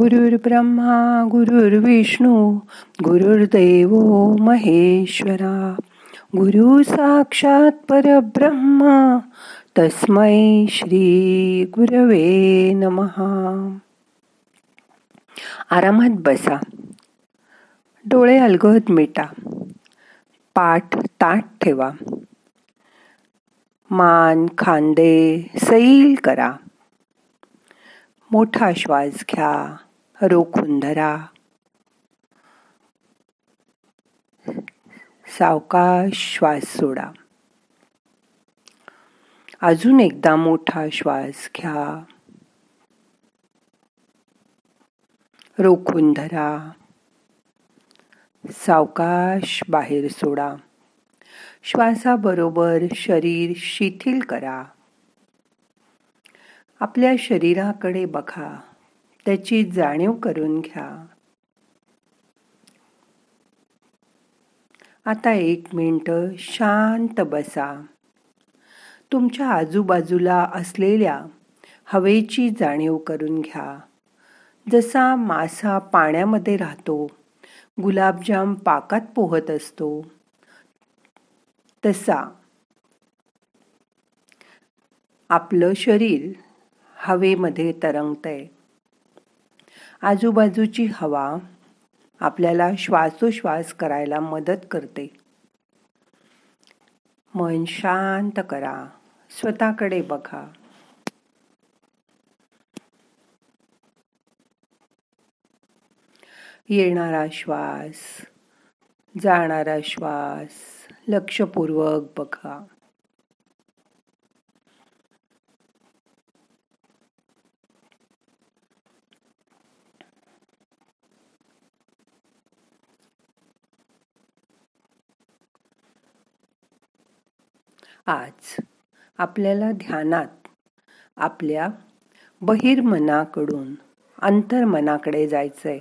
गुरुर्ब्रह्मा गुरुर्विष्णू गुरुर्देव महेश्वरा. गुरु साक्षात परब्रह्मा तस्मै श्री गुरवे नमहा आरामात बसा. डोळे अलगद मिटा. पाठ ताट ठेवा. मान खांदे सैल करा. मोठा श्वास घ्या. रोखून धरा सावकाश श्वास सोडा. अजून एकदा मोठा श्वास घ्या. रोखून धरा सावकाश बाहेर सोडा. श्वासाबरोबर शरीर शिथिल करा. आपल्या शरीराकडे बघा. त्याची जाणीव करून घ्या. आता एक मिनटं शांत बसा. तुमच्या आजूबाजूला असलेल्या हवेची जाणीव करून घ्या. जसा मासा पाण्यामध्ये राहतो गुलाबजाम पाकात पोहत असतो तसा आपलं शरीर हवेमध्ये तरंगतंय. आजूबाजूची हवा आपल्याला श्वासोश्वास करायला मदत करते. मन शांत करा. स्वतःकडे बघा. येणारा श्वास जाणारा श्वास लक्षपूर्वक बघा. आज आपल्याला ध्यानात आपल्या बहिर्मनाकडून अंतर्मनाकडे जायचंय.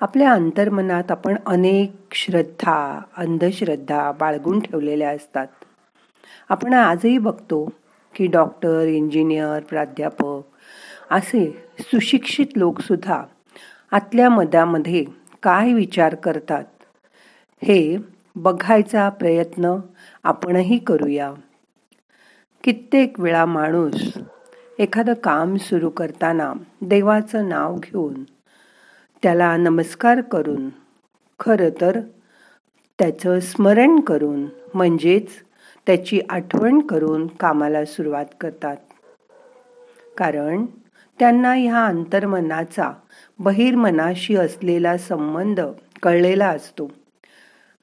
आपल्या अंतर्मनात आपण अनेक श्रद्धा अंधश्रद्धा बाळगून ठेवलेल्या असतात. आपण आजही बघतो की डॉक्टर इंजिनियर प्राध्यापक असे सुशिक्षित लोकसुद्धा आतल्या मधामध्ये काय विचार करतात हे बघायचा प्रयत्न आपणही करूया. कित्येक वेळा माणूस एखादं काम सुरू करताना देवाचं नाव घेऊन त्याला नमस्कार करून खरं तर त्याचं स्मरण करून म्हणजेच त्याची आठवण करून कामाला सुरुवात करतात. कारण त्यांना ह्या अंतर्मनाचा बहिर्मनाशी असलेला संबंध कळलेला असतो.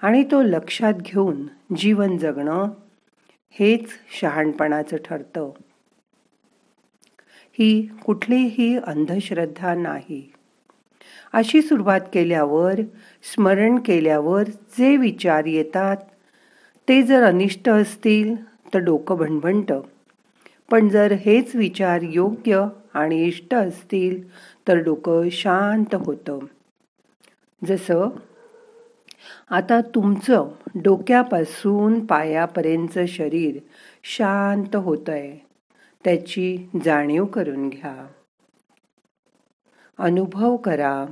आणि तो लक्षात घेऊन जीवन जगणं हेच शहाणपणाचं ठरतं. ही कुठलीही अंधश्रद्धा नाही. अशी सुरुवात केल्यावर स्मरण केल्यावर जे विचार येतात ते जर अनिष्ट असतील तर डोकं भणभणतं. पण जर हेच विचार योग्य आणि इष्ट असतील तर डोकं शांत होतं. जसं आता तुमचं डोक्यापासून पायापर्यंत शरीर शांत होतंय. त्याची जाणीव करून घ्या. अनुभव करा.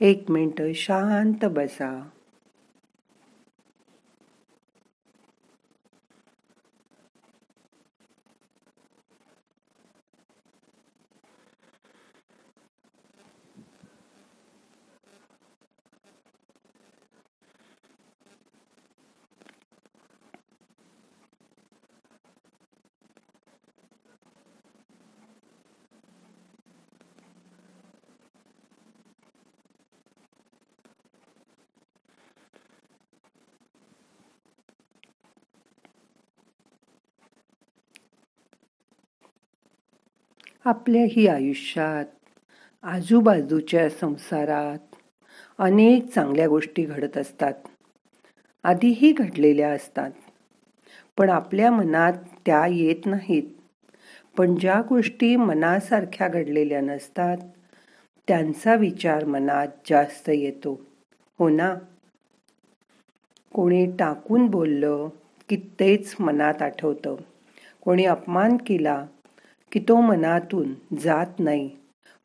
एक मिनटं शांत बसा. आपल्याही आयुष्यात आजूबाजूच्या संसारात अनेक चांगल्या गोष्टी घडत असतात. आधीही घडलेल्या असतात पण आपल्या मनात त्या येत नाहीत. पण ज्या गोष्टी मनासारख्या घडलेल्या नसतात त्यांचा विचार मनात जास्त येतो. हो ना? कोणी टाकून बोललं की तेच मनात आठवतं. कोणी अपमान केला की तो मनातून जात नाही.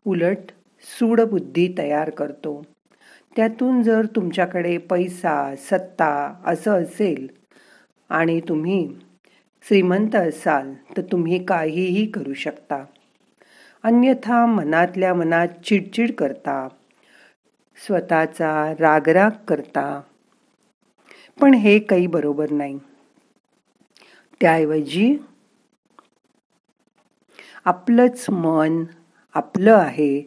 उलट सूडबुद्धी तयार करतो. त्यातून जर तुमच्याकडे पैसा सत्ता असं असेल आणि तुम्ही श्रीमंत असाल तर तुम्ही काहीही करू शकता. अन्यथा मनातल्या मनात चिडचिड करता. स्वतःचा रागराग करता. पण हे काही बरोबर नाही. त्याऐवजी आपलंच मन आपलं आहे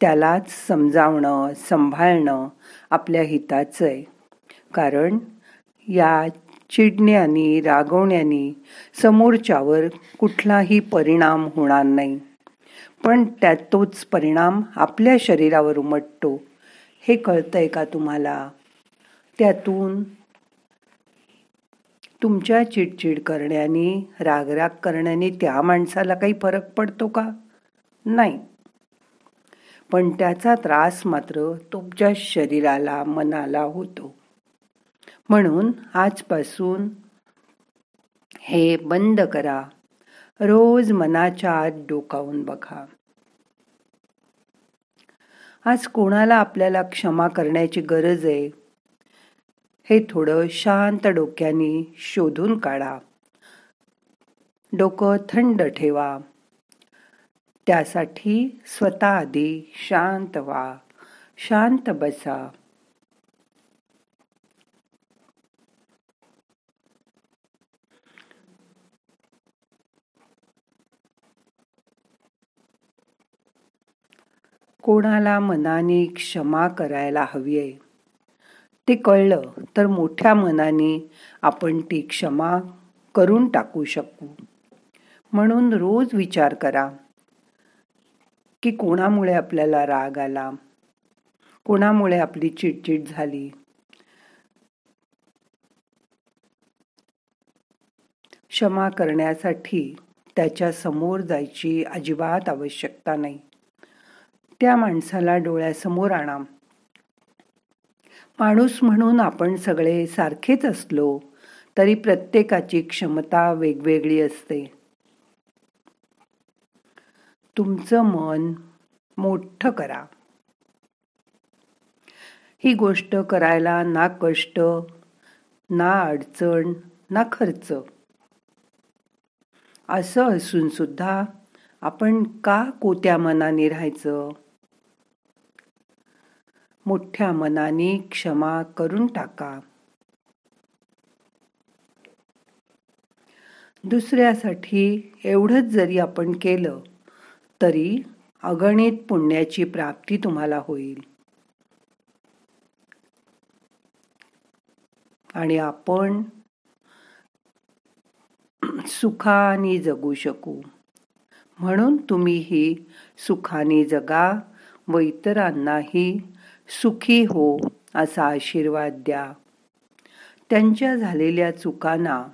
त्यालाच समजावणं सांभाळणं आपल्या हिताचं आहे. कारण या चिडण्यानी रागवण्यानी समोरच्यावर कुठलाही परिणाम होणार नाही. पण त्यात तोच परिणाम आपल्या शरीरावर उमटतो. हे कळतंय का तुम्हाला? त्यातून तुमच्या चिडचिड करण्याने रागराग करण्याने त्या माणसाला काही फरक पडतो का? नाही. पण त्याचा त्रास मात्र तुमच्या शरीराला मनाला होतो. म्हणून आजपासून हे बंद करा. रोज मनाच्या आत डोकावून बघा. आज कोणाला आपल्याला क्षमा करण्याची गरज आहे? हे थोडं शांत डोक्याने शोधून काढा. डोकं थंड ठेवा. त्यासाठी स्वतः आधी शांत व्हा. शांत बसा. कोणाला मनाने क्षमा करायला हवी आहे ते कळलं तर मोठ्या मनाने आपण ती क्षमा करून टाकू शकू. म्हणून रोज विचार करा की कोणामुळे आपल्याला राग आला? कोणामुळे आपली चिडचिड झाली? क्षमा करण्यासाठी त्याच्यासमोर जायची अजिबात आवश्यकता नाही. त्या माणसाला डोळ्यासमोर आणा. माणूस म्हणून आपण सगळे सारखेच असलो तरी प्रत्येकाची क्षमता वेगवेगळी असते. तुमचं मन मोठं करा. ही गोष्ट करायला ना कष्ट ना अडचण ना खर्च. असं असून सुद्धा आपण का कोत्या मनाने राहायचं? मोठ्या मनाने क्षमा करून टाका. दुसऱ्यासाठी एवढंच जरी आपण केलं तरी अगणित पुण्याची प्राप्ती तुम्हाला होईल. आणि आपण सुखाने जगू शकू. म्हणून तुम्हीही सुखाने जगा व इतरांनाही सुखी हो असा आशीर्वाद द्या. त्यांच्या झालेल्या चुकांना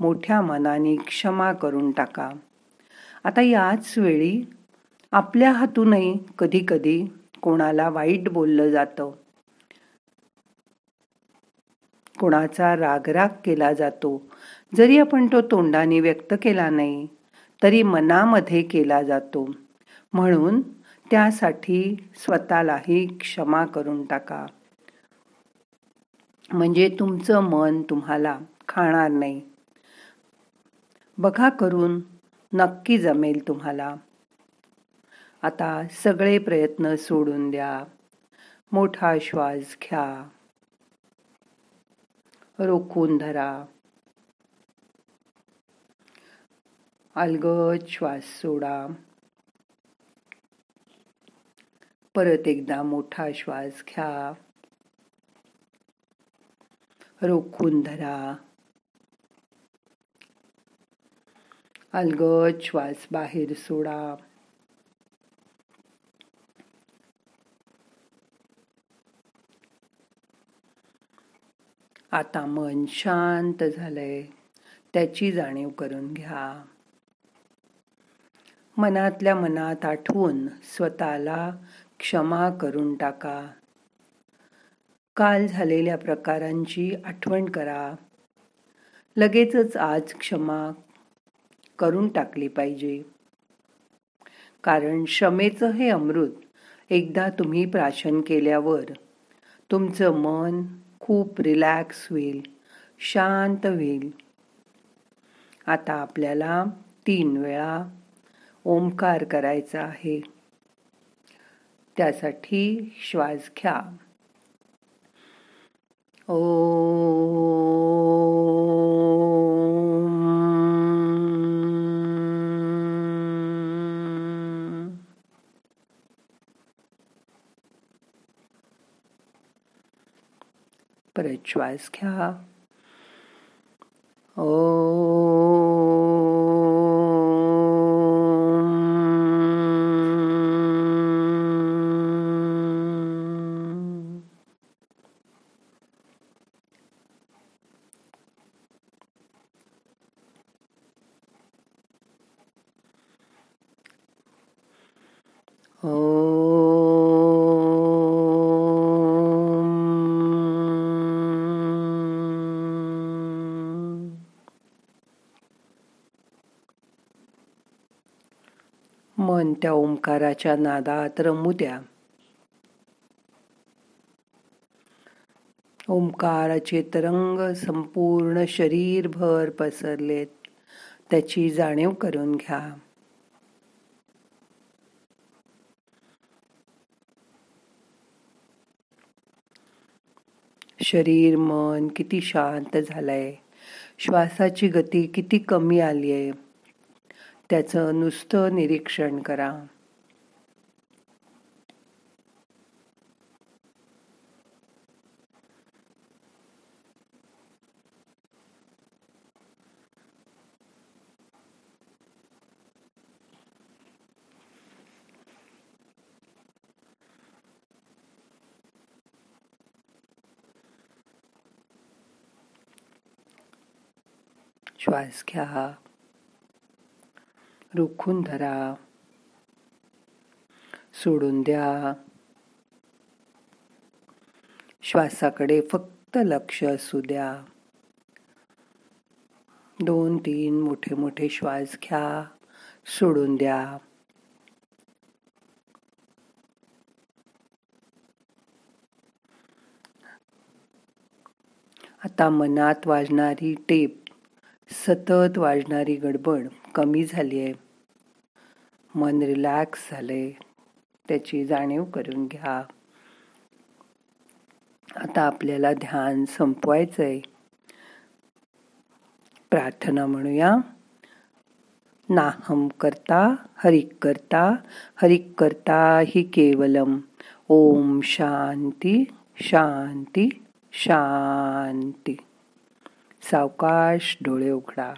मोठ्या मनाने क्षमा करून टाका. आता याच वेळी आपल्या हातूनही कधी कधी कोणाला वाईट बोललं जातं. कोणाचा रागराग केला जातो. जरी आपण तो तोंडाने व्यक्त केला नाही तरी मनामध्ये केला जातो. म्हणून त्यासाठी स्वतःलाही क्षमा करून टाका. म्हणजे तुमचं मन तुम्हाला खाणार नाही. बघा करून नक्की जमेल तुम्हाला. आता सगळे प्रयत्न सोडून द्या. मोठा श्वास घ्या. रोखून धरा. अलगद श्वास सोडा. परत एकदा मोठा श्वास घ्या. रोखून धरा. अलगद श्वास बाहेर सोडा. आता मन शांत झालंय. त्याची जाणीव करून घ्या. मनातल्या मनात आठवून स्वतःला क्षमा करून टाका. काल झालेल्या प्रकारांची आठवण करा. लगेचच आज क्षमा करून टाकली पाहिजे. कारण क्षमेचं हे अमृत एकदा तुम्ही प्राशन केल्यावर तुमचं मन खूप रिलॅक्स होईल शांत होईल. आता आपल्याला तीन वेळा ओंकार करायचा आहे. त्यासाठी श्वास घ्या. ओ. परत श्वास घ्या. ओ. मन त्या ओंकाराच्या नादात रमू द्या ओंकाराचे तरंग संपूर्ण शरीरभर पसरलेत त्याची जाणीव करून घ्या शरीर मन किती शांत झालंय श्वासाची गती किती कमी आली आहे त्याचं नुसतं निरीक्षण करा. श्वास घ्या. रोखून धरा. सोडून द्या. श्वासाकडे फक्त लक्ष असू द्या. दोन तीन मोठे मोठे श्वास घ्या. सोडून द्या. आता मनात वाजणारी टेप सतत वाजणारी गडबड कमी झाली आहे. मन रिलॅक्स झाले त्याची जाणीव करून घ्या. आता आपल्याला ध्यान संपवायचंय. प्रार्थना म्हणूया. नाहम करता हरिक करता हरिक करता हि केवलम. ओम शांती शांती शांती. सावकाश डोळे उघडा.